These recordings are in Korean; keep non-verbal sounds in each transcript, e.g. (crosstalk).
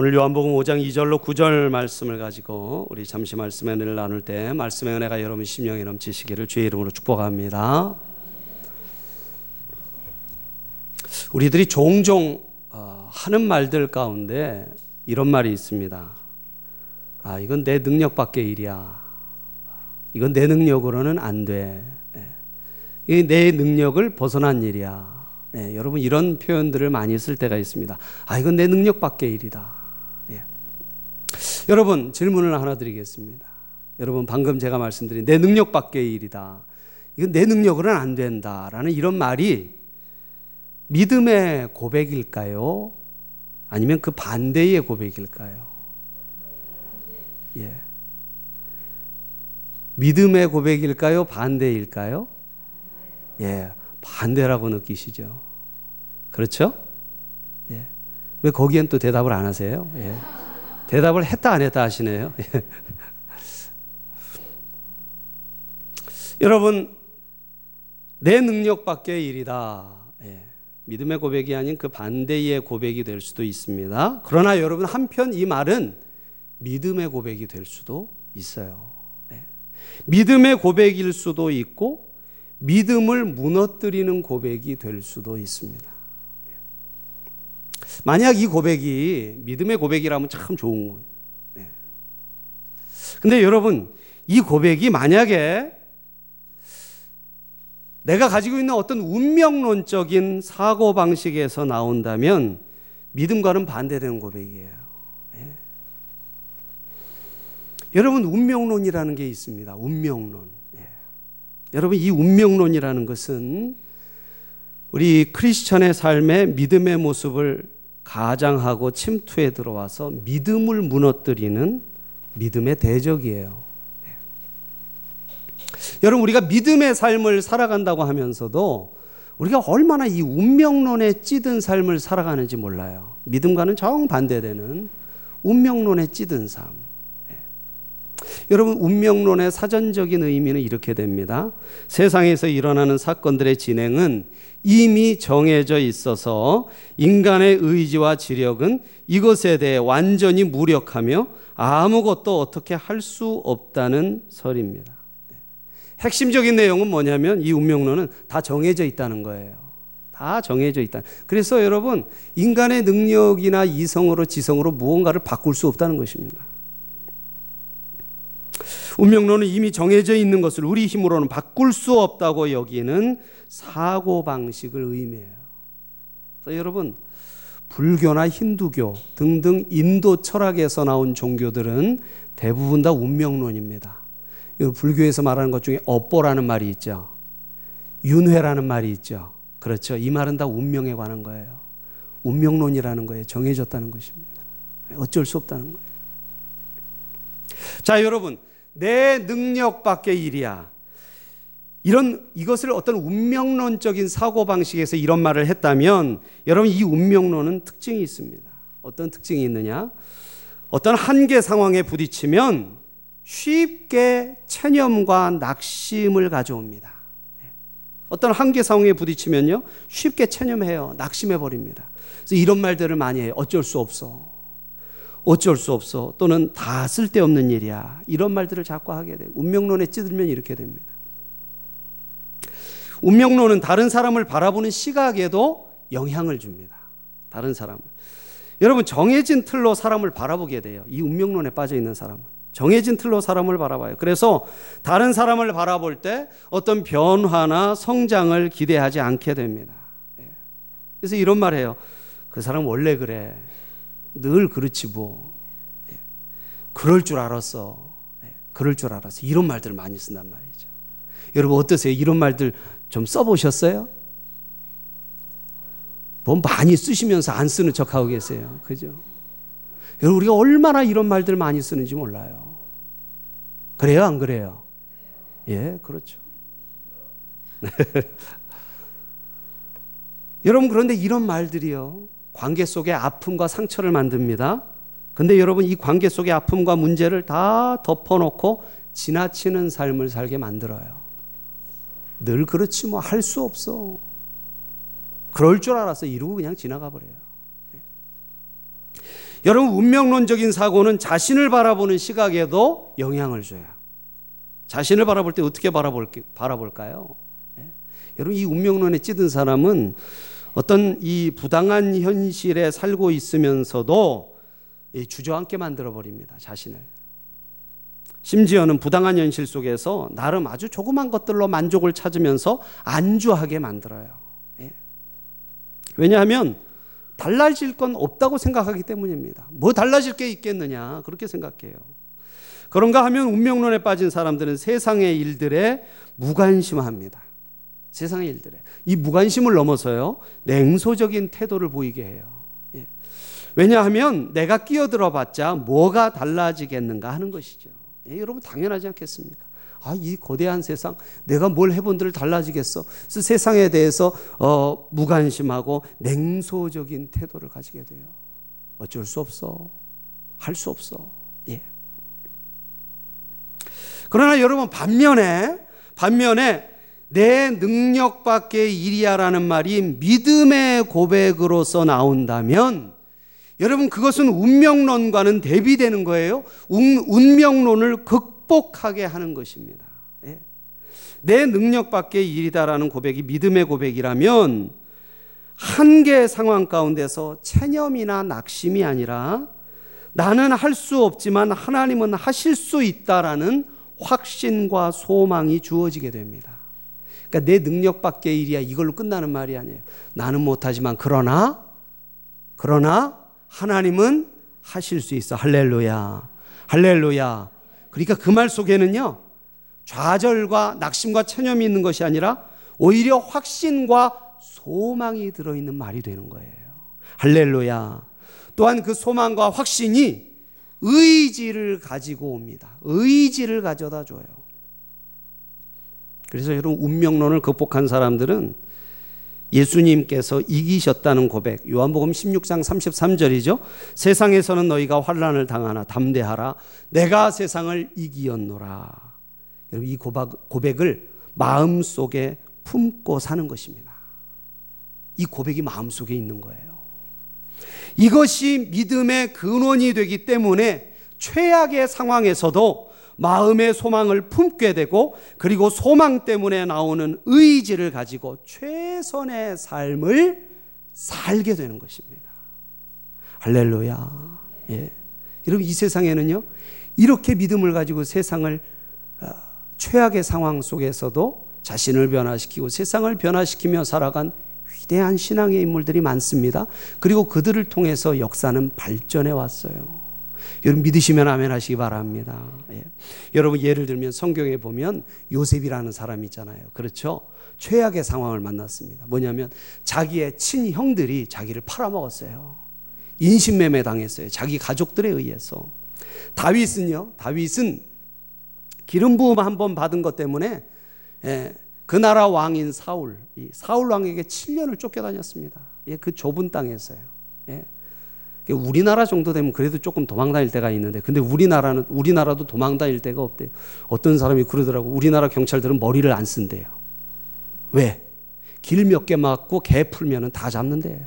오늘 요한복음 5장 2절로 9절 말씀을 가지고 우리 잠시 말씀의 은혜를 나눌 때 말씀의 은혜가 여러분 심령에 넘치시기를 주의 이름으로 축복합니다. 우리들이 종종 어, 하는 말들 가운데 이런 말이 있습니다. 아, 이건 내 능력 밖의 일이야. 이건 내 능력으로는 안 돼. 예. 이게 내 능력을 벗어난 일이야. 예, 여러분 이런 표현들을 많이 쓸 때가 있습니다. 아, 이건 내 능력 밖의 일이다. 여러분 질문을 하나 드리겠습니다. 여러분 방금 제가 말씀드린 내 능력 밖의 일이다. 이건 내 능력으로는 안 된다라는 이런 말이 믿음의 고백일까요? 아니면 그 반대의 고백일까요? 예. 믿음의 고백일까요? 반대일까요? 예. 반대라고 느끼시죠? 그렇죠? 예. 왜 거기엔 또 대답을 안 하세요? 예. 대답을 했다 안 했다 하시네요. (laughs) 여러분 내 능력 밖의 일이다. 예. 믿음의 고백이 아닌 그 반대의 고백이 될 수도 있습니다. 그러나 여러분 한편 이 말은 믿음의 고백이 될 수도 있어요. 예. 믿음의 고백일 수도 있고 믿음을 무너뜨리는 고백이 될 수도 있습니다. 만약 이 고백이 믿음의 고백이라면 참 좋은 거예요. 네. 근데 여러분, 이 고백이 만약에 내가 가지고 있는 어떤 운명론적인 사고 방식에서 나온다면 믿음과는 반대되는 고백이에요. 네. 여러분, 운명론이라는 게 있습니다. 운명론. 네. 여러분, 이 운명론이라는 것은 우리 크리스천의 삶의 믿음의 모습을 가장하고 침투에 들어와서 믿음을 무너뜨리는 믿음의 대적이에요. 네. 여러분, 우리가 믿음의 삶을 살아간다고 하면서도 우리가 얼마나 이 운명론에 찌든 삶을 살아가는지 몰라요. 믿음과는 정반대되는 운명론에 찌든 삶. 네. 여러분, 운명론의 사전적인 의미는 이렇게 됩니다. 세상에서 일어나는 사건들의 진행은 이미 정해져 있어서 인간의 의지와 지력은 이것에 대해 완전히 무력하며 아무것도 어떻게 할 수 없다는 설입니다. 핵심적인 내용은 뭐냐면 이 운명론은 다 정해져 있다는 거예요. 다 정해져 있다. 그래서 여러분, 인간의 능력이나 이성으로 지성으로 무언가를 바꿀 수 없다는 것입니다. 운명론은 이미 정해져 있는 것을 우리 힘으로는 바꿀 수 없다고 여기는 사고 방식을 의미해요. 여러분 불교나 힌두교 등등 인도 철학에서 나온 종교들은 대부분 다 운명론입니다. 불교에서 말하는 것 중에 업보라는 말이 있죠. 윤회라는 말이 있죠. 그렇죠. 이 말은 다 운명에 관한 거예요. 운명론이라는 거예요. 정해졌다는 것입니다. 어쩔 수 없다는 거예요. 자, 여러분. 내 능력 밖의 일이야. 이런 이것을 어떤 운명론적인 사고 방식에서 이런 말을 했다면 여러분 이 운명론은 특징이 있습니다. 어떤 특징이 있느냐? 어떤 한계 상황에 부딪히면 쉽게 체념과 낙심을 가져옵니다. 어떤 한계 상황에 부딪히면요 쉽게 체념해요, 낙심해 버립니다. 그래서 이런 말들을 많이 해요. 어쩔 수 없어. 어쩔 수 없어. 또는 다 쓸데없는 일이야. 이런 말들을 자꾸 하게 돼요. 운명론에 찌들면 이렇게 됩니다. 운명론은 다른 사람을 바라보는 시각에도 영향을 줍니다. 다른 사람을. 여러분, 정해진 틀로 사람을 바라보게 돼요. 이 운명론에 빠져 있는 사람은. 정해진 틀로 사람을 바라봐요. 그래서 다른 사람을 바라볼 때 어떤 변화나 성장을 기대하지 않게 됩니다. 예. 그래서 이런 말 해요. 그 사람 원래 그래. 늘 그렇지 뭐. 예. 그럴 줄 알았어. 예. 그럴 줄 알았어. 이런 말들을 많이 쓴단 말이죠. 여러분 어떠세요? 이런 말들 좀 써보셨어요? 뭐 많이 쓰시면서 안 쓰는 척하고 계세요. 그죠? 여러분, 우리가 얼마나 이런 말들 많이 쓰는지 몰라요. 그래요? 안 그래요? 예, 그렇죠. (laughs) 여러분, 그런데 이런 말들이요. 관계 속에 아픔과 상처를 만듭니다. 근데 여러분, 이 관계 속의 아픔과 문제를 다 덮어놓고 지나치는 삶을 살게 만들어요. 늘 그렇지 뭐 할 수 없어. 그럴 줄 알았어. 이러고 그냥 지나가 버려요. 네. 여러분 운명론적인 사고는 자신을 바라보는 시각에도 영향을 줘요. 자신을 바라볼 때 어떻게 바라볼, 바라볼까요? 네. 여러분 이 운명론에 찌든 사람은 어떤 이 부당한 현실에 살고 있으면서도 주저앉게 만들어 버립니다. 자신을. 심지어는 부당한 현실 속에서 나름 아주 조그만 것들로 만족을 찾으면서 안주하게 만들어요. 예. 왜냐하면 달라질 건 없다고 생각하기 때문입니다. 뭐 달라질 게 있겠느냐 그렇게 생각해요. 그런가 하면 운명론에 빠진 사람들은 세상의 일들에 무관심합니다. 세상의 일들에 이 무관심을 넘어서요 냉소적인 태도를 보이게 해요. 예. 왜냐하면 내가 끼어들어 봤자 뭐가 달라지겠는가 하는 것이죠. 예, 여러분 당연하지 않겠습니까? 아, 이 거대한 세상, 내가 뭘 해본들 달라지겠어. 그래서 세상에 대해서 어, 무관심하고 냉소적인 태도를 가지게 돼요. 어쩔 수 없어. 할 수 없어. 예. 그러나 여러분 반면에 반면에 내 능력 밖의 일이야라는 말이 믿음의 고백으로서 나온다면 여러분 그것은 운명론과는 대비되는 거예요. 운명론을 극복하게 하는 것입니다. 예. 내 능력 밖의 일이다라는 고백이 믿음의 고백이라면 한계 상황 가운데서 체념이나 낙심이 아니라 나는 할 수 없지만 하나님은 하실 수 있다라는 확신과 소망이 주어지게 됩니다. 그러니까 내 능력 밖의 일이야 이걸로 끝나는 말이 아니에요. 나는 못하지만 그러나 그러나 하나님은 하실 수 있어. 할렐루야. 할렐루야. 그러니까 그 말 속에는요. 좌절과 낙심과 체념이 있는 것이 아니라 오히려 확신과 소망이 들어 있는 말이 되는 거예요. 할렐루야. 또한 그 소망과 확신이 의지를 가지고 옵니다. 의지를 가져다 줘요. 그래서 여러분 운명론을 극복한 사람들은 예수님께서 이기셨다는 고백. 요한복음 16장 33절이죠. 세상에서는 너희가 환란을 당하나 담대하라. 내가 세상을 이기었노라. 여러분 이 고백, 을 마음속에 품고 사는 것입니다. 이 고백이 마음속에 있는 거예요. 이것이 믿음의 근원이 되기 때문에 최악의 상황에서도 마음의 소망을 품게 되고 그리고 소망 때문에 나오는 의지를 가지고 최선의 삶을 살게 되는 것입니다. 할렐루야. 예. 여러분 이 세상에는요 이렇게 믿음을 가지고 세상을 어, 최악의 상황 속에서도 자신을 변화시키고 세상을 변화시키며 살아간 위대한 신앙의 인물들이 많습니다. 그리고 그들을 통해서 역사는 발전해 왔어요. 여러분 믿으시면 아멘 하시기 바랍니다. 예. 여러분 예를 들면 성경에 보면 요셉이라는 사람이 있잖아요. 그렇죠? 최악의 상황을 만났습니다. 뭐냐면 자기의 친형들이 자기를 팔아먹었어요. 인신매매 당했어요. 자기 가족들에 의해서. 다윗은요. 다윗은 기름 부음 한 번 받은 것 때문에 예, 그 나라 왕인 사울, 사울 왕에게 7년을 쫓겨다녔습니다. 예, 그 좁은 땅에서요. 예. 우리나라 정도 되면 그래도 조금 도망 다닐 때가 있는데 근데 우리나라는 우리나라도 도망 다닐 때가 없대요. 어떤 사람이 그러더라고. 우리나라 경찰들은 머리를 안 쓴대요. 왜? 길 몇 개 막고 개 풀면은 다 잡는데요.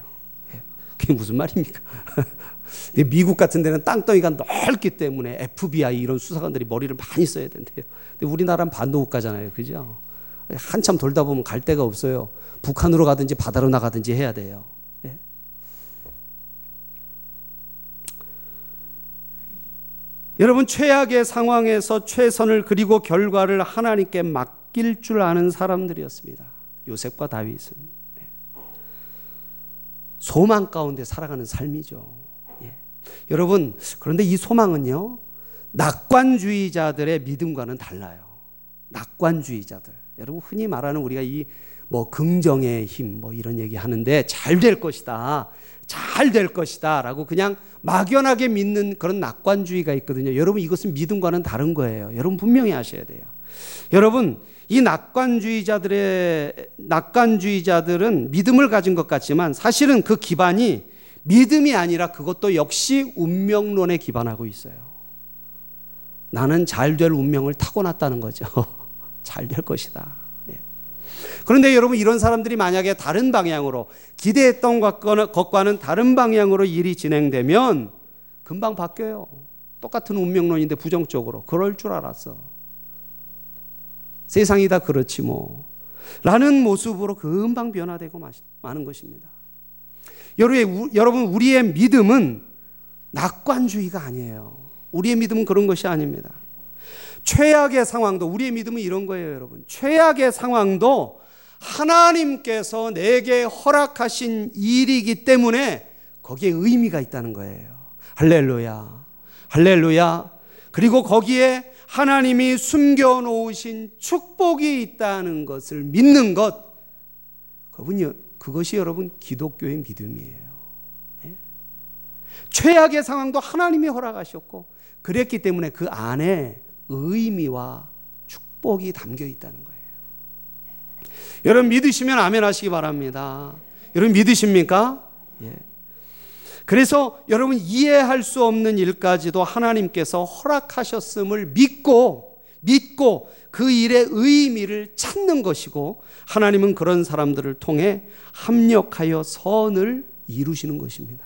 예. 그게 무슨 말입니까? (laughs) 미국 같은 데는 땅덩이가 넓기 때문에 FBI 이런 수사관들이 머리를 많이 써야 된대요. 근데 우리나라는 반도 국가잖아요. 그죠? 한참 돌다 보면 갈 데가 없어요. 북한으로 가든지 바다로 나가든지 해야 돼요. 여러분 최악의 상황에서 최선을 그리고 결과를 하나님께 맡길 줄 아는 사람들이었습니다. 요셉과 다윗은 네. 소망 가운데 살아가는 삶이죠. 예. 여러분 그런데 이 소망은요 낙관주의자들의 믿음과는 달라요. 낙관주의자들 여러분 흔히 말하는 우리가 이 뭐 긍정의 힘 뭐 이런 얘기 하는데 잘 될 것이다. 잘 될 것이다 라고 그냥 막연하게 믿는 그런 낙관주의가 있거든요. 여러분 이것은 믿음과는 다른 거예요. 여러분 분명히 아셔야 돼요. 여러분 이 낙관주의자들의 낙관주의자들은 믿음을 가진 것 같지만 사실은 그 기반이 믿음이 아니라 그것도 역시 운명론에 기반하고 있어요. 나는 잘 될 운명을 타고났다는 거죠. (laughs) 잘 될 것이다. 그런데 여러분 이런 사람들이 만약에 다른 방향으로 기대했던 것과는 다른 방향으로 일이 진행되면 금방 바뀌어요. 똑같은 운명론인데 부정적으로. 그럴 줄 알았어. 세상이 다 그렇지 뭐. 라는 모습으로 금방 변화되고 마는 것입니다. 여러분, 우리의 믿음은 낙관주의가 아니에요. 우리의 믿음은 그런 것이 아닙니다. 최악의 상황도, 우리의 믿음은 이런 거예요, 여러분. 최악의 상황도 하나님께서 내게 허락하신 일이기 때문에 거기에 의미가 있다는 거예요. 할렐루야. 할렐루야. 그리고 거기에 하나님이 숨겨 놓으신 축복이 있다는 것을 믿는 것. 그분이 그것이 여러분 기독교의 믿음이에요. 네? 최악의 상황도 하나님이 허락하셨고 그랬기 때문에 그 안에 의미와 축복이 담겨 있다는 거예요. 여러분 믿으시면 아멘 하시기 바랍니다. 여러분 믿으십니까? 예. 그래서 여러분 이해할 수 없는 일까지도 하나님께서 허락하셨음을 믿고 믿고 그 일의 의미를 찾는 것이고 하나님은 그런 사람들을 통해 합력하여 선을 이루시는 것입니다.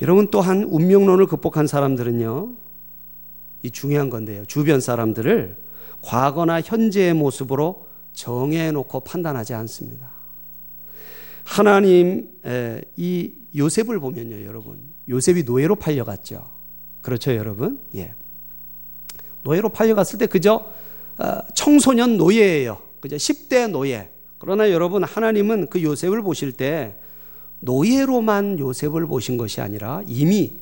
여러분 또한 운명론을 극복한 사람들은요. 이 중요한 건데요. 주변 사람들을 과거나 현재의 모습으로 정해놓고 판단하지 않습니다. 하나님 이 요셉을 보면요, 여러분. 요셉이 노예로 팔려갔죠. 그렇죠, 여러분? 예. 노예로 팔려갔을 때 그저 어, 청소년 노예예요. 그저 10대 노예. 그러나 여러분 하나님은 그 요셉을 보실 때 노예로만 요셉을 보신 것이 아니라 이미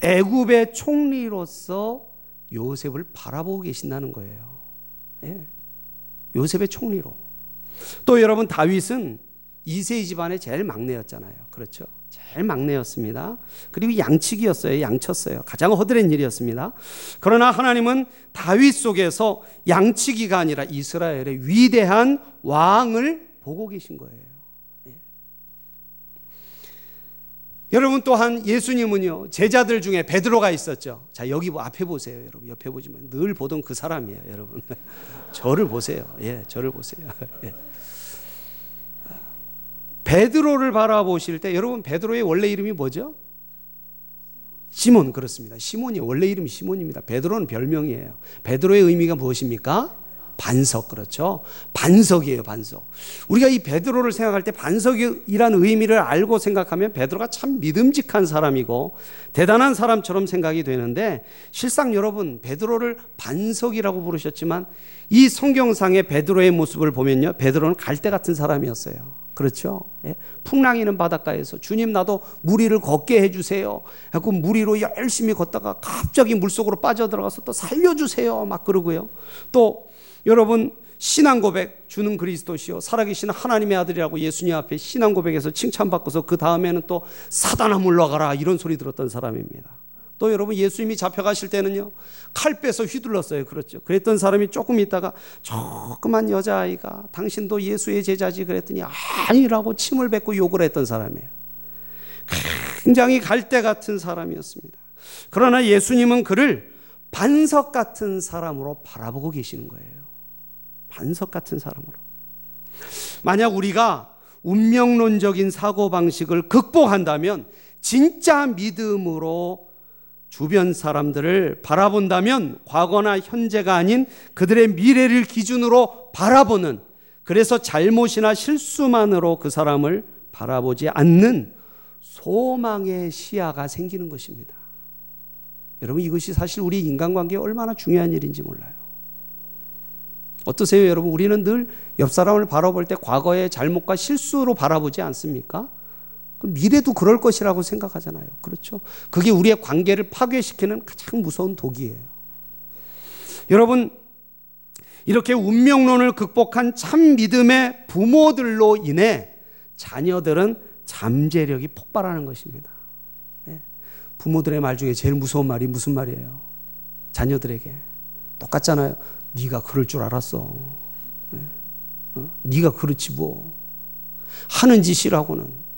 애굽의 총리로서 요셉을 바라보고 계신다는 거예요. 예. 요셉의 총리로. 또 여러분 다윗은 이세 집안의 제일 막내였잖아요. 그렇죠? 제일 막내였습니다. 그리고 양치기였어요. 양쳤어요. 가장 허드렛 일이었습니다. 그러나 하나님은 다윗 속에서 양치기가 아니라 이스라엘의 위대한 왕을 보고 계신 거예요. 예. 여러분 또한 예수님은요 제자들 중에 베드로가 있었죠. 자 여기 뭐 앞에 보세요, 여러분 옆에 보지만 늘 보던 그 사람이에요, 여러분. (laughs) 저를 보세요. 예, 저를 보세요. (laughs) 예. 베드로를 바라보실 때 여러분 베드로의 원래 이름이 뭐죠? 시몬 그렇습니다. 시몬이 원래 이름이 시몬입니다. 베드로는 별명이에요. 베드로의 의미가 무엇입니까? 반석 그렇죠. 반석이에요, 반석. 우리가 이 베드로를 생각할 때 반석이라는 의미를 알고 생각하면 베드로가 참 믿음직한 사람이고 대단한 사람처럼 생각이 되는데 실상 여러분 베드로를 반석이라고 부르셨지만 이 성경상의 베드로의 모습을 보면요. 베드로는 갈대 같은 사람이었어요. 그렇죠? 예? 풍랑이는 바닷가에서 주님 나도 무리를 걷게 해주세요. 그 무리로 열심히 걷다가 갑자기 물속으로 빠져들어가서 또 살려주세요. 막 그러고요. 또 여러분 신앙 고백 주는 그리스도시요. 살아계신 하나님의 아들이라고 예수님 앞에 신앙 고백에서 칭찬받고서 그 다음에는 또 사단아 물러가라 이런 소리 들었던 사람입니다. 또 여러분 예수님이 잡혀가실 때는요 칼 빼서 휘둘렀어요. 그렇죠. 그랬던 사람이 조금 있다가 조그만 여자아이가 당신도 예수의 제자지 그랬더니 아니라고 침을 뱉고 욕을 했던 사람이에요. 굉장히 갈대 같은 사람이었습니다. 그러나 예수님은 그를 반석 같은 사람으로 바라보고 계시는 거예요 반석 같은 사람으로 만약 우리가 운명론적인 사고방식을 극복한다면 진짜 믿음으로 주변 사람들을 바라본다면 과거나 현재가 아닌 그들의 미래를 기준으로 바라보는 그래서 잘못이나 실수만으로 그 사람을 바라보지 않는 소망의 시야가 생기는 것입니다. 여러분 이것이 사실 우리 인간관계에 얼마나 중요한 일인지 몰라요. 어떠세요, 여러분? 우리는 늘 옆 사람을 바라볼 때 과거의 잘못과 실수로 바라보지 않습니까? 미래도 그럴 것이라고 생각하잖아요. 그렇죠? 그게 우리의 관계를 파괴시키는 가장 무서운 독이에요. 여러분, 이렇게 운명론을 극복한 참 믿음의 부모들로 인해 자녀들은 잠재력이 폭발하는 것입니다. 네. 부모들의 말 중에 제일 무서운 말이 무슨 말이에요? 자녀들에게 똑같잖아요. 네가 그럴 줄 알았어. 네. 어? 네가 그렇지 뭐 하는 짓이라고는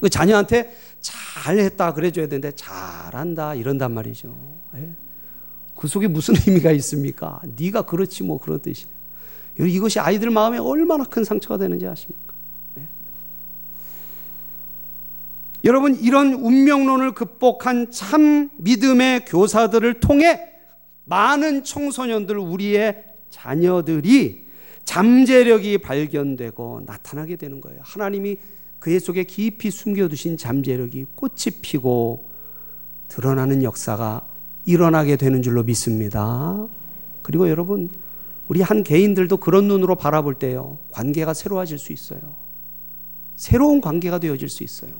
그 자녀한테 잘했다 그래줘야 되는데 잘한다 이런단 말이죠. 예? 그 속에 무슨 (laughs) 의미가 있습니까? 네가 그렇지 뭐 그런 뜻이에요. 이것이 아이들 마음에 얼마나 큰 상처가 되는지 아십니까? 예? 여러분 이런 운명론을 극복한 참 믿음의 교사들을 통해 많은 청소년들 우리의 자녀들이 잠재력이 발견되고 나타나게 되는 거예요. 하나님이 그의 속에 깊이 숨겨두신 잠재력이 꽃이 피고 드러나는 역사가 일어나게 되는 줄로 믿습니다. 그리고 여러분, 우리 한 개인들도 그런 눈으로 바라볼 때요, 관계가 새로워질 수 있어요. 새로운 관계가 되어질 수 있어요.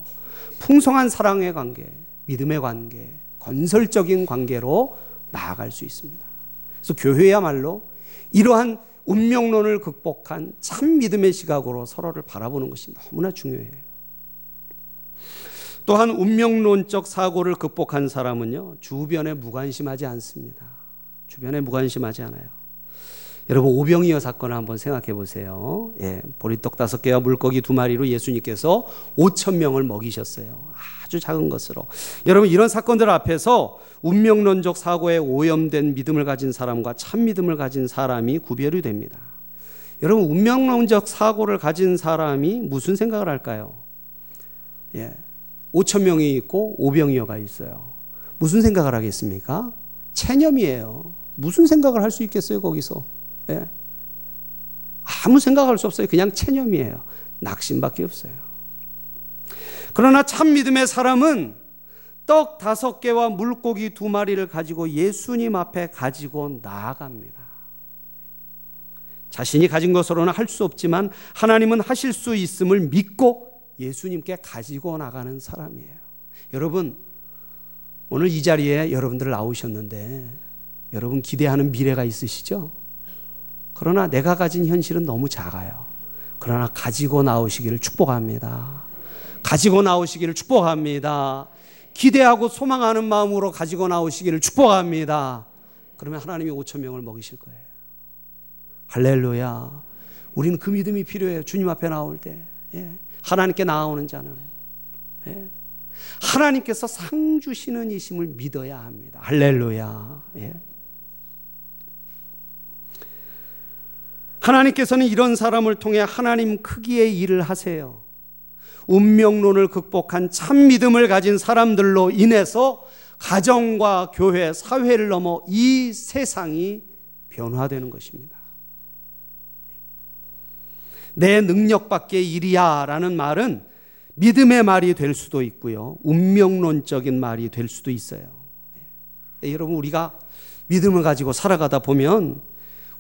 풍성한 사랑의 관계, 믿음의 관계, 건설적인 관계로 나아갈 수 있습니다. 그래서 교회야말로 이러한 운명론을 극복한 참 믿음의 시각으로 서로를 바라보는 것이 너무나 중요해요. 또한 운명론적 사고를 극복한 사람은요, 주변에 무관심하지 않습니다. 주변에 무관심하지 않아요. 여러분, 오병이어 사건을 한번 생각해 보세요. 예, 보리떡 다섯 개와 물고기 두 마리로 예수님께서 5천 명을 먹이셨어요. 아주 작은 것으로. 여러분, 이런 사건들 앞에서 운명론적 사고에 오염된 믿음을 가진 사람과 참 믿음을 가진 사람이 구별이 됩니다. 여러분, 운명론적 사고를 가진 사람이 무슨 생각을 할까요? 예. 5천 명이 있고 오병이어가 있어요. 무슨 생각을 하겠습니까? 체념이에요. 무슨 생각을 할 수 있겠어요, 거기서? 예. 아무 생각할 수 없어요. 그냥 체념이에요. 낙심밖에 없어요. 그러나 참 믿음의 사람은 떡 다섯 개와 물고기 두 마리를 가지고 예수님 앞에 가지고 나아갑니다. 자신이 가진 것으로는 할 수 없지만 하나님은 하실 수 있음을 믿고 예수님께 가지고 나가는 사람이에요. 여러분, 오늘 이 자리에 여러분들 나오셨는데 여러분 기대하는 미래가 있으시죠? 그러나 내가 가진 현실은 너무 작아요. 그러나 가지고 나오시기를 축복합니다. 가지고 나오시기를 축복합니다. 기대하고 소망하는 마음으로 가지고 나오시기를 축복합니다. 그러면 하나님이 5천 명을 먹이실 거예요. 할렐루야. 우리는 그 믿음이 필요해요. 주님 앞에 나올 때. 예. 하나님께 나오는 자는 예. 하나님께서 상 주시는 이심을 믿어야 합니다. 할렐루야. 예. 하나님께서는 이런 사람을 통해 하나님 크기의 일을 하세요. 운명론을 극복한 참 믿음을 가진 사람들로 인해서 가정과 교회, 사회를 넘어 이 세상이 변화되는 것입니다. 내 능력밖의 일이야 라는 말은 믿음의 말이 될 수도 있고요. 운명론적인 말이 될 수도 있어요. 네, 여러분, 우리가 믿음을 가지고 살아가다 보면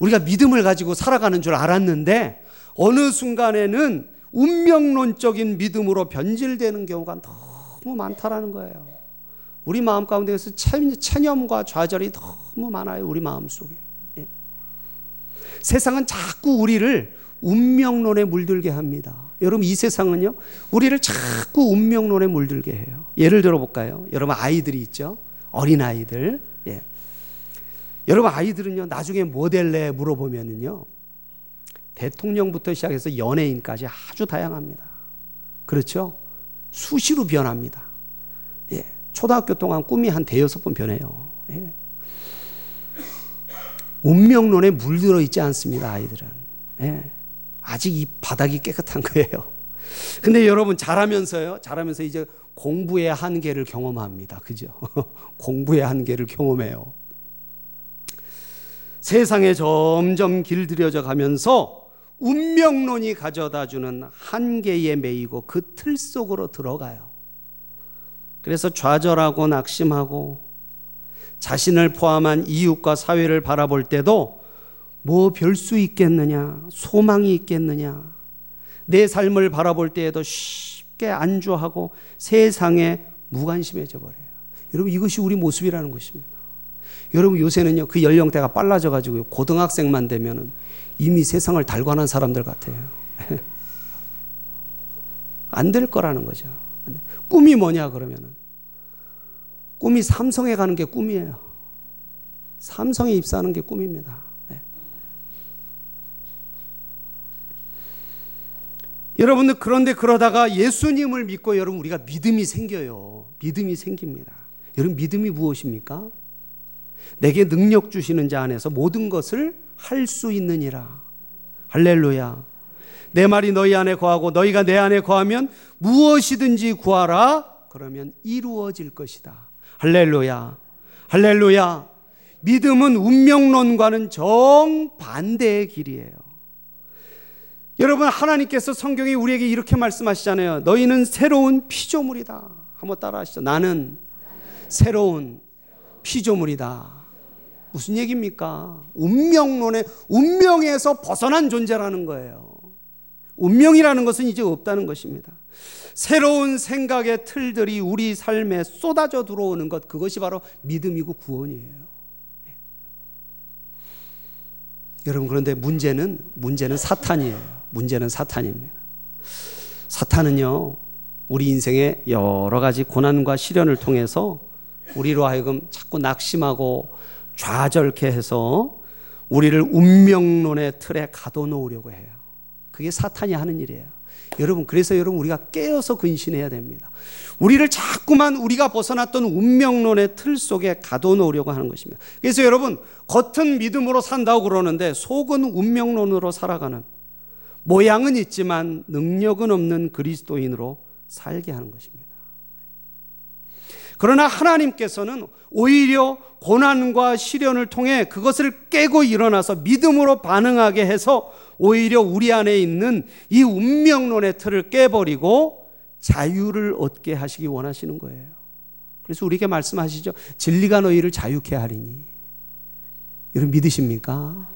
우리가 믿음을 가지고 살아가는 줄 알았는데 어느 순간에는 운명론적인 믿음으로 변질되는 경우가 너무 많다라는 거예요. 우리 마음 가운데서 체념과 좌절이 너무 많아요. 우리 마음 속에. 예. 세상은 자꾸 우리를 운명론에 물들게 합니다. 여러분 이 세상은요 우리를 자꾸 운명론에 물들게 해요. 예를 들어 볼까요? 여러분 아이들이 있죠. 어린 아이들. 예. 여러분 아이들은요 나중에 뭐 될래 물어보면은요 대통령부터 시작해서 연예인까지 아주 다양합니다. 그렇죠? 수시로 변합니다. 예. 초등학교 동안 꿈이 한 대여섯 번 변해요. 예. 운명론에 물들어 있지 않습니다, 아이들은. 예. 아직 이 바닥이 깨끗한 거예요. (laughs) 근데 여러분 잘하면서요. 잘하면서 이제 공부의 한계를 경험합니다. 그죠? (laughs) 공부의 한계를 경험해요. 세상에 점점 길들여져 가면서 운명론이 가져다 주는 한계에 매이고 그 틀 속으로 들어가요. 그래서 좌절하고 낙심하고 자신을 포함한 이웃과 사회를 바라볼 때도 뭐 별 수 있겠느냐? 소망이 있겠느냐? 내 삶을 바라볼 때에도 쉽게 안주하고 세상에 무관심해져 버려요. 여러분 이것이 우리 모습이라는 것입니다. 여러분 요새는요 그 연령대가 빨라져 가지고 고등학생만 되면은 이미 세상을 달관한 사람들 같아요. (laughs) 안 될 거라는 거죠. 꿈이 뭐냐 그러면은 꿈이 삼성에 가는 게 꿈이에요. 삼성에 입사하는 게 꿈입니다. 여러분들 그런데 그러다가 예수님을 믿고 여러분 우리가 믿음이 생겨요. 믿음이 생깁니다. 여러분 믿음이 무엇입니까? 내게 능력 주시는 자 안에서 모든 것을 할 수 있느니라. 할렐루야. 내 말이 너희 안에 거하고 너희가 내 안에 거하면 무엇이든지 구하라 그러면 이루어질 것이다. 할렐루야. 할렐루야. 믿음은 운명론과는 정반대의 길이에요. 여러분, 하나님께서 성경에 우리에게 이렇게 말씀하시잖아요. 너희는 새로운 피조물이다. 한번 따라 하시죠. 나는 새로운 피조물이다. 무슨 얘기입니까? 운명론의, 운명에서 벗어난 존재라는 거예요. 운명이라는 것은 이제 없다는 것입니다. 새로운 생각의 틀들이 우리 삶에 쏟아져 들어오는 것, 그것이 바로 믿음이고 구원이에요. 네. 여러분, 그런데 문제는, 문제는 사탄이에요. 문제는 사탄입니다. 사탄은요, 우리 인생의 여러 가지 고난과 시련을 통해서 우리로 하여금 자꾸 낙심하고 좌절케 해서 우리를 운명론의 틀에 가둬놓으려고 해요. 그게 사탄이 하는 일이에요. 여러분, 그래서 여러분 우리가 깨어서 근신해야 됩니다. 우리를 자꾸만 우리가 벗어났던 운명론의 틀 속에 가둬놓으려고 하는 것입니다. 그래서 여러분, 겉은 믿음으로 산다고 그러는데 속은 운명론으로 살아가는 모양은 있지만 능력은 없는 그리스도인으로 살게 하는 것입니다. 그러나 하나님께서는 오히려 고난과 시련을 통해 그것을 깨고 일어나서 믿음으로 반응하게 해서 오히려 우리 안에 있는 이 운명론의 틀을 깨버리고 자유를 얻게 하시기 원하시는 거예요. 그래서 우리에게 말씀하시죠. 진리가 너희를 자유케 하리니. 여러분 믿으십니까?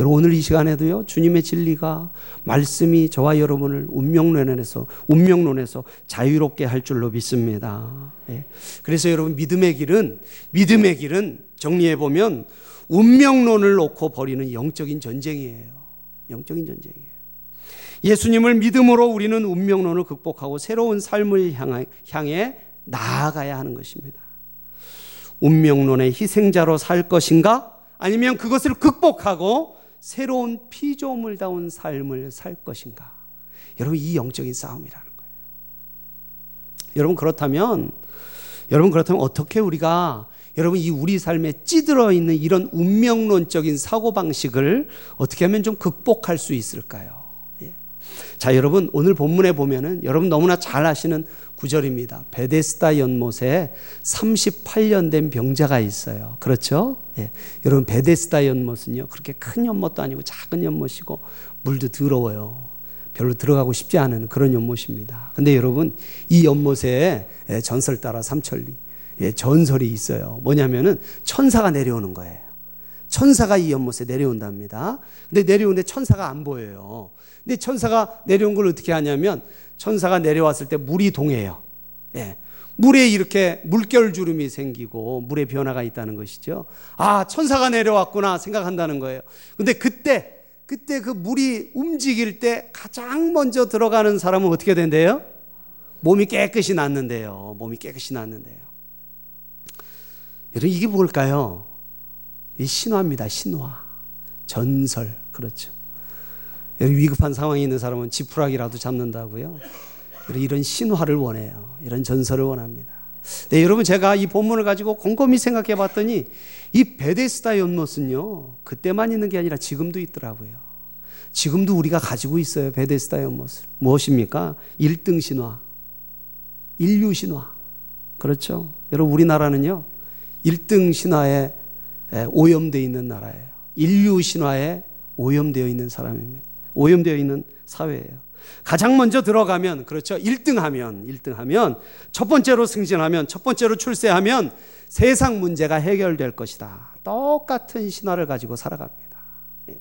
여러분 오늘 이 시간에도요 주님의 진리가 말씀이 저와 여러분을 운명론에서 운명론에서 자유롭게 할 줄로 믿습니다. 예. 그래서 여러분 믿음의 길은 믿음의 길은 정리해 보면 운명론을 놓고 벌이는 영적인 전쟁이에요. 영적인 전쟁이에요. 예수님을 믿음으로 우리는 운명론을 극복하고 새로운 삶을 향해 나아가야 하는 것입니다. 운명론의 희생자로 살 것인가? 아니면 그것을 극복하고 새로운 피조물다운 삶을 살 것인가? 여러분 이 영적인 싸움이라는 거예요. 여러분 그렇다면 여러분 그렇다면 어떻게 우리가 여러분 이 우리 삶에 찌들어 있는 이런 운명론적인 사고 방식을 어떻게 하면 좀 극복할 수 있을까요? 예. 자, 여러분 오늘 본문에 보면은 여러분 너무나 잘 아시는 구절입니다. 베데스다 연못에 38년 된 병자가 있어요. 그렇죠? 예. 여러분 베데스다 연못은요. 그렇게 큰 연못도 아니고 작은 연못이고 물도 더러워요. 별로 들어가고 싶지 않은 그런 연못입니다. 근데 여러분 이 연못에 예, 전설 따라 삼천리 예, 전설이 있어요. 뭐냐면은 천사가 내려오는 거예요. 천사가 이 연못에 내려온답니다. 근데 내려오는데 천사가 안 보여요. 근데 천사가 내려온 걸 어떻게 하냐면 천사가 내려왔을 때 물이 동해요. 예. 물에 이렇게 물결 주름이 생기고 물의 변화가 있다는 것이죠. 아, 천사가 내려왔구나 생각한다는 거예요. 근데 그때 그때 그 물이 움직일 때 가장 먼저 들어가는 사람은 어떻게 된대요? 몸이 깨끗이 낫는데요. 몸이 깨끗이 낫는데요. 여러분 이게 뭘까요? 이 신화입니다. 신화. 전설. 그렇죠. 위급한 상황에 있는 사람은 지푸라기라도 잡는다고요. 이런 신화를 원해요. 이런 전설을 원합니다. 네, 여러분 제가 이 본문을 가지고 곰곰이 생각해 봤더니 이 베데스다 연못은요. 그때만 있는 게 아니라 지금도 있더라고요. 지금도 우리가 가지고 있어요. 베데스다 연못을. 무엇입니까? 1등 신화. 인류 신화. 그렇죠. 여러분 우리나라는요. 1등 신화에 오염되어 있는 나라예요. 인류 신화에 오염되어 있는 사람입니다. 오염되어 있는 사회예요. 가장 먼저 들어가면 그렇죠. 1등 하면 1등 하면 첫 번째로 승진하면 첫 번째로 출세하면 세상 문제가 해결될 것이다. 똑같은 신화를 가지고 살아갑니다. 예.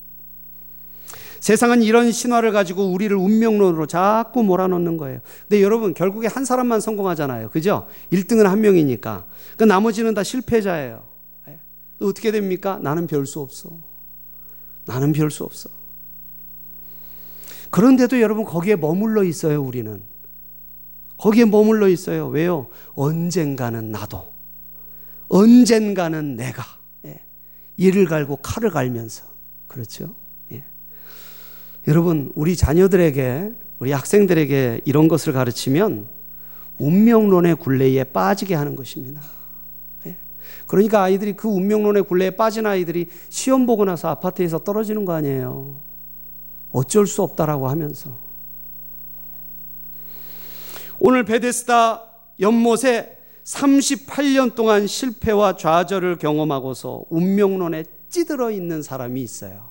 세상은 이런 신화를 가지고 우리를 운명론으로 자꾸 몰아넣는 거예요. 근데 여러분 결국에 한 사람만 성공하잖아요. 그죠? 1등은 한 명이니까. 그 나머지는 다 실패자예요. 예. 어떻게 됩니까? 나는 별 수 없어. 나는 별 수 없어. 그런데도 여러분 거기에 머물러 있어요, 우리는. 거기에 머물러 있어요. 왜요? 언젠가는 나도. 언젠가는 내가. 예. 이를 갈고 칼을 갈면서. 그렇죠? 예. 여러분, 우리 자녀들에게, 우리 학생들에게 이런 것을 가르치면 운명론의 굴레에 빠지게 하는 것입니다. 예. 그러니까 아이들이 그 운명론의 굴레에 빠진 아이들이 시험 보고 나서 아파트에서 떨어지는 거 아니에요. 어쩔 수 없다라고 하면서 오늘 베데스다 연못에 38년 동안 실패와 좌절을 경험하고서 운명론에 찌들어 있는 사람이 있어요.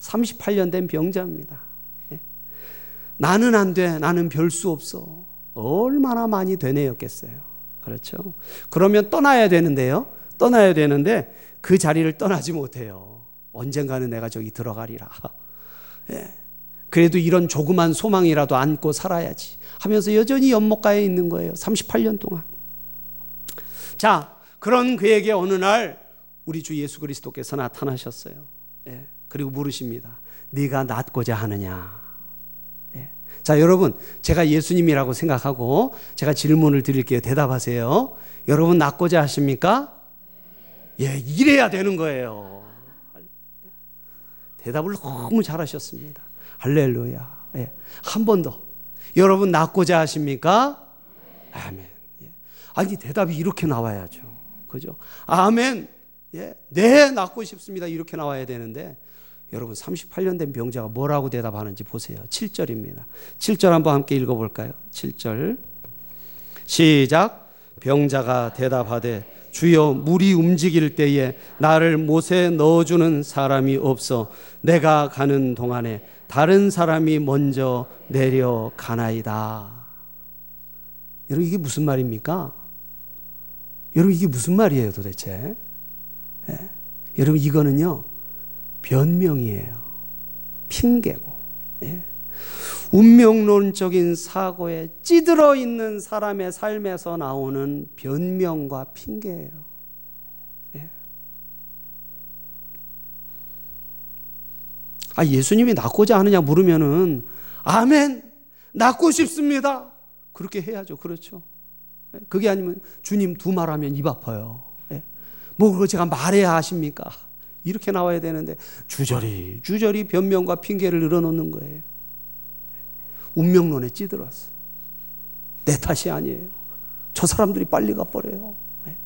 38년 된 병자입니다. 예. 나는 안 돼. 나는 별 수 없어. 얼마나 많이 되뇌였겠어요. 그렇죠. 그러면 떠나야 되는데요. 떠나야 되는데 그 자리를 떠나지 못해요. 언젠가는 내가 저기 들어가리라. 예. 그래도 이런 조그만 소망이라도 안고 살아야지 하면서 여전히 연못가에 있는 거예요. 38년 동안. 자, 그런 그에게 어느 날 우리 주 예수 그리스도께서 나타나셨어요. 예. 그리고 물으십니다. 네가 낫고자 하느냐? 예. 자, 여러분, 제가 예수님이라고 생각하고 제가 질문을 드릴게요. 대답하세요. 여러분 낫고자 하십니까? 예, 이래야 되는 거예요. 대답을 너무 잘하셨습니다. 할렐루야. 예. 한 번 더. 여러분 낳고자 하십니까? 아멘. 예. 아니 대답이 이렇게 나와야죠. 그죠? 아멘. 예. 네, 낳고 싶습니다. 이렇게 나와야 되는데 여러분 38년 된 병자가 뭐라고 대답하는지 보세요. 7절입니다. 7절 한번 함께 읽어 볼까요? 7절. 시작. 병자가 대답하되 주여 물이 움직일 때에 나를 못에 넣어주는 사람이 없어 내가 가는 동안에 다른 사람이 먼저 내려가나이다. 여러분 이게 무슨 말입니까? 여러분 이게 무슨 말이에요 도대체? 예. 여러분 이거는요 변명이에요. 핑계고. 예. 운명론적인 사고에 찌들어 있는 사람의 삶에서 나오는 변명과 핑계예요. 예. 아, 예수님이 낳고자 하느냐 물으면은, 아멘! 낳고 싶습니다! 그렇게 해야죠. 그렇죠. 예. 그게 아니면, 주님 두 말하면 입 아파요. 예. 뭐, 그거 제가 말해야 하십니까? 이렇게 나와야 되는데, 주저리, 주저리 변명과 핑계를 늘어놓는 거예요. 운명론에 찌들었어. 내 탓이 아니에요. 저 사람들이 빨리 가버려요. 네.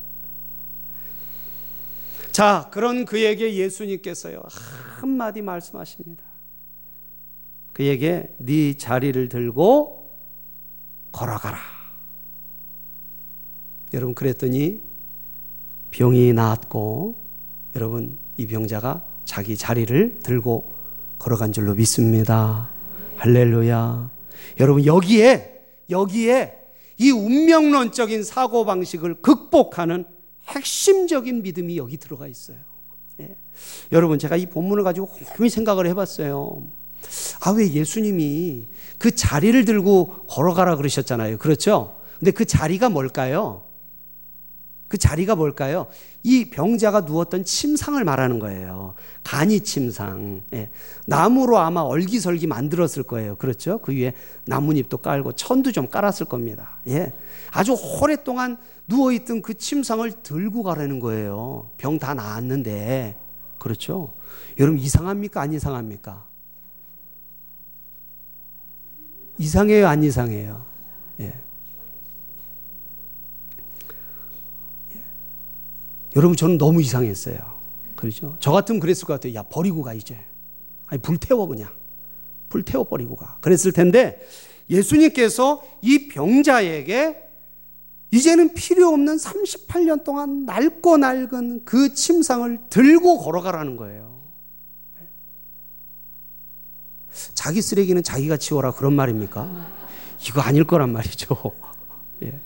자, 그런 그에게 예수님께서요 한마디 말씀하십니다. 그에게 네 자리를 들고 걸어가라. 여러분 그랬더니 병이 나았고 여러분 이 병자가 자기 자리를 들고 걸어간 줄로 믿습니다. 할렐루야. 여러분 여기에 여기에 이 운명론적인 사고 방식을 극복하는 핵심적인 믿음이 여기 들어가 있어요. 예. 여러분 제가 이 본문을 가지고 곰히 생각을 해봤어요. 아 왜 예수님이 그 자리를 들고 걸어가라 그러셨잖아요. 그렇죠? 근데 그 자리가 뭘까요? 그 자리가 뭘까요? 이 병자가 누웠던 침상을 말하는 거예요. 간이 침상. 예. 나무로 아마 얼기설기 만들었을 거예요. 그렇죠? 그 위에 나뭇잎도 깔고 천도 좀 깔았을 겁니다. 예. 아주 오랫동안 누워있던 그 침상을 들고 가라는 거예요. 병 다 나았는데. 그렇죠? 여러분 이상합니까? 안 이상합니까? 이상해요? 안 이상해요? 예. 여러분 저는 너무 이상했어요. 그렇죠? 저 같으면 그랬을 것 같아요. 야 버리고 가 이제. 아니 불태워 그냥. 불태워 버리고 가. 그랬을 텐데 예수님께서 이 병자에게 이제는 필요 없는 38년 동안 낡고 낡은 그 침상을 들고 걸어가라는 거예요. 자기 쓰레기는 자기가 치워라 그런 말입니까? 이거 아닐 거란 말이죠. (laughs) 예.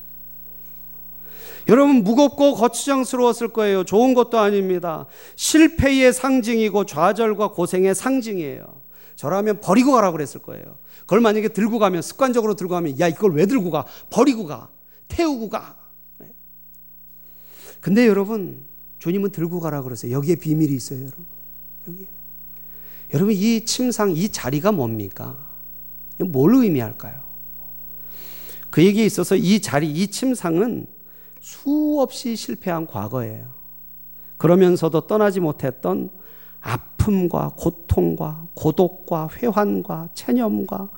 여러분 무겁고 거추장스러웠을 거예요. 좋은 것도 아닙니다. 실패의 상징이고 좌절과 고생의 상징이에요. 저라면 버리고 가라 그랬을 거예요. 그걸 만약에 들고 가면 습관적으로 들고 가면 야 이걸 왜 들고 가? 버리고 가. 태우고 가. 네. 근데 여러분 주님은 들고 가라 그러세요. 여기에 비밀이 있어요, 여러분. 여기. 여러분 이 침상 이 자리가 뭡니까? 뭘 의미할까요? 그에게 있어서 이 자리 이 침상은 수없이 실패한 과거예요. 그러면서도 떠나지 못했던 아픔과 고통과 고독과 회환과 체념과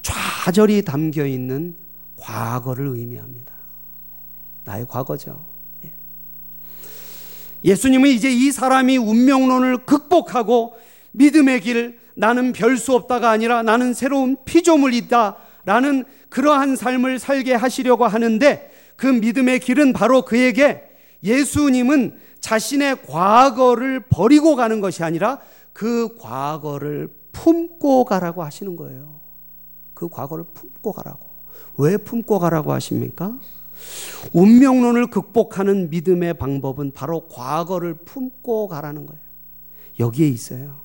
좌절이 담겨 있는 과거를 의미합니다. 나의 과거죠. 예. 예수님은 이제 이 사람이 운명론을 극복하고 믿음의 길, 나는 별 수 없다가 아니라 나는 새로운 피조물이다. 라는 그러한 삶을 살게 하시려고 하는데 그 믿음의 길은 바로 그에게 예수님은 자신의 과거를 버리고 가는 것이 아니라 그 과거를 품고 가라고 하시는 거예요. 그 과거를 품고 가라고. 왜 품고 가라고 하십니까? 운명론을 극복하는 믿음의 방법은 바로 과거를 품고 가라는 거예요. 여기에 있어요.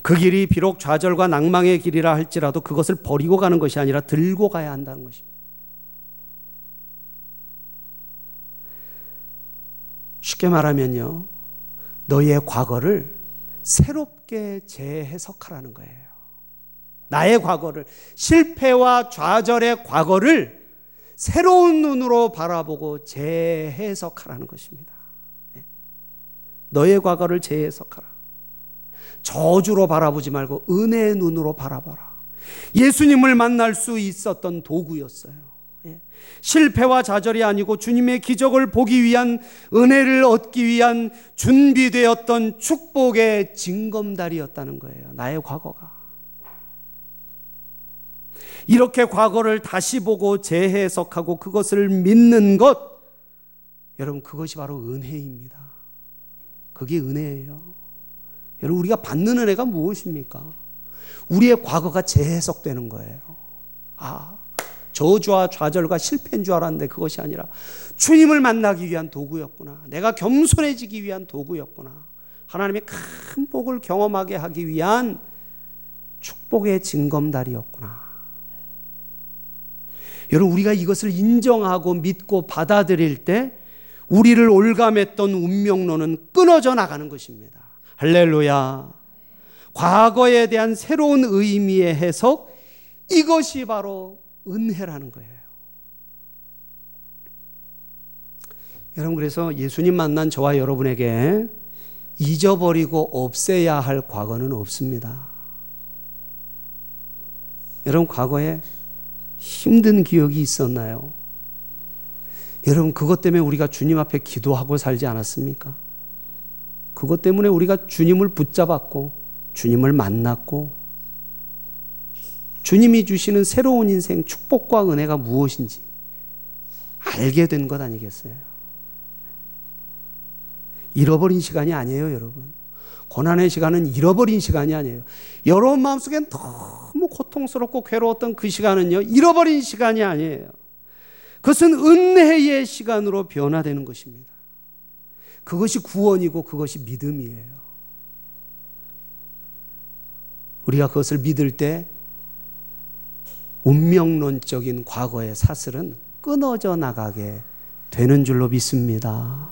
그 길이 비록 좌절과 낭망의 길이라 할지라도 그것을 버리고 가는 것이 아니라 들고 가야 한다는 것입니다. 쉽게 말하면요. 너의 과거를 새롭게 재해석하라는 거예요. 나의 과거를, 실패와 좌절의 과거를 새로운 눈으로 바라보고 재해석하라는 것입니다. 예. 너의 과거를 재해석하라. 저주로 바라보지 말고 은혜의 눈으로 바라봐라. 예수님을 만날 수 있었던 도구였어요. 예. 실패와 좌절이 아니고 주님의 기적을 보기 위한 은혜를 얻기 위한 준비되었던 축복의 징검다리였다는 거예요. 나의 과거가. 이렇게 과거를 다시 보고 재해석하고 그것을 믿는 것, 여러분, 그것이 바로 은혜입니다. 그게 은혜예요. 여러분, 우리가 받는 은혜가 무엇입니까? 우리의 과거가 재해석되는 거예요. 아, 저주와 좌절과 실패인 줄 알았는데 그것이 아니라 주님을 만나기 위한 도구였구나. 내가 겸손해지기 위한 도구였구나. 하나님의 큰 복을 경험하게 하기 위한 축복의 징검다리였구나. 여러분, 우리가 이것을 인정하고 믿고 받아들일 때 우리를 올감했던 운명론은 끊어져 나가는 것입니다. 할렐루야. 과거에 대한 새로운 의미의 해석, 이것이 바로 은혜라는 거예요. 여러분, 그래서 예수님 만난 저와 여러분에게 잊어버리고 없애야 할 과거는 없습니다. 여러분, 과거에 힘든 기억이 있었나요? 여러분, 그것 때문에 우리가 주님 앞에 기도하고 살지 않았습니까? 그것 때문에 우리가 주님을 붙잡았고, 주님을 만났고, 주님이 주시는 새로운 인생 축복과 은혜가 무엇인지 알게 된 것 아니겠어요? 잃어버린 시간이 아니에요, 여러분. 고난의 시간은 잃어버린 시간이 아니에요. 여러분 마음속엔 너무 고통스럽고 괴로웠던 그 시간은요, 잃어버린 시간이 아니에요. 그것은 은혜의 시간으로 변화되는 것입니다. 그것이 구원이고 그것이 믿음이에요. 우리가 그것을 믿을 때 운명론적인 과거의 사슬은 끊어져 나가게 되는 줄로 믿습니다.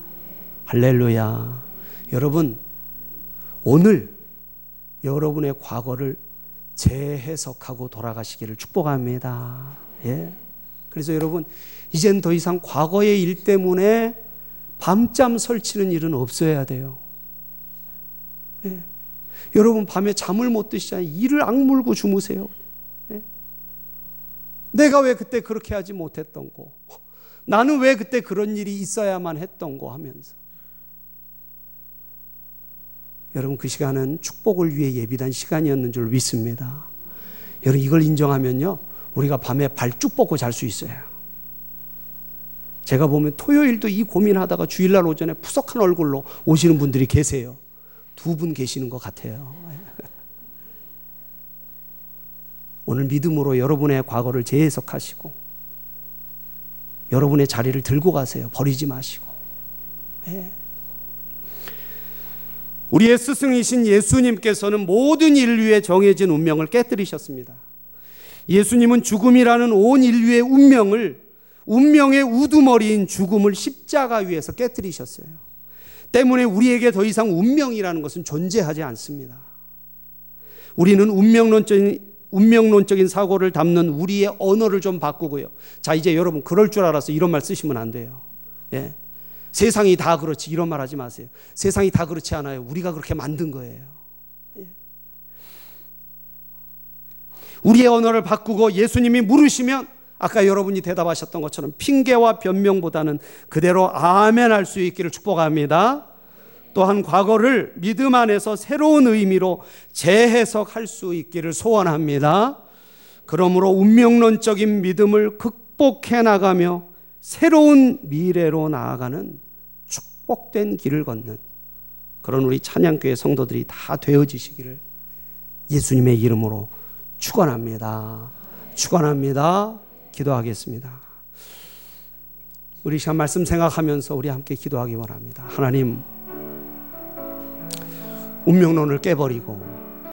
할렐루야. 여러분, 오늘 여러분의 과거를 재해석하고 돌아가시기를 축복합니다. 예. 그래서 여러분, 이젠 더 이상 과거의 일 때문에 밤잠 설치는 일은 없어야 돼요. 예. 여러분, 밤에 잠을 못 드시잖아요. 이를 악물고 주무세요. 예. 내가 왜 그때 그렇게 하지 못했던 거. 나는 왜 그때 그런 일이 있어야만 했던 거 하면서. 여러분 그 시간은 축복을 위해 예비된 시간이었는 줄 믿습니다. 여러분 이걸 인정하면요. 우리가 밤에 발쭉 뻗고 잘 수 있어요. 제가 보면 토요일도 이 고민하다가 주일날 오전에 푸석한 얼굴로 오시는 분들이 계세요. 두 분 계시는 것 같아요. 오늘 믿음으로 여러분의 과거를 재해석하시고 여러분의 자리를 들고 가세요. 버리지 마시고. 네. 우리의 스승이신 예수님께서는 모든 인류의 정해진 운명을 깨뜨리셨습니다. 예수님은 죽음이라는 온 인류의 운명을 운명의 우두머리인 죽음을 십자가 위에서 깨뜨리셨어요. 때문에 우리에게 더 이상 운명이라는 것은 존재하지 않습니다. 우리는 운명론적인 운명론적인 사고를 담는 우리의 언어를 좀 바꾸고요. 자, 이제 여러분 그럴 줄 알아서 이런 말 쓰시면 안 돼요. 예. 세상이 다 그렇지 이런 말 하지 마세요. 세상이 다 그렇지 않아요. 우리가 그렇게 만든 거예요. 예. 우리의 언어를 바꾸고 예수님이 물으시면 아까 여러분이 대답하셨던 것처럼 핑계와 변명보다는 그대로 아멘 할 수 있기를 축복합니다. 또한 과거를 믿음 안에서 새로운 의미로 재해석할 수 있기를 소원합니다. 그러므로 운명론적인 믿음을 극 극복해 나가며 새로운 미래로 나아가는 축복된 길을 걷는 그런 우리 찬양교회 성도들이 다 되어지시기를 예수님의 이름으로 축원합니다. 축원합니다. 기도하겠습니다. 우리 시간 말씀 생각하면서 우리 함께 기도하기 원합니다. 하나님 운명론을 깨버리고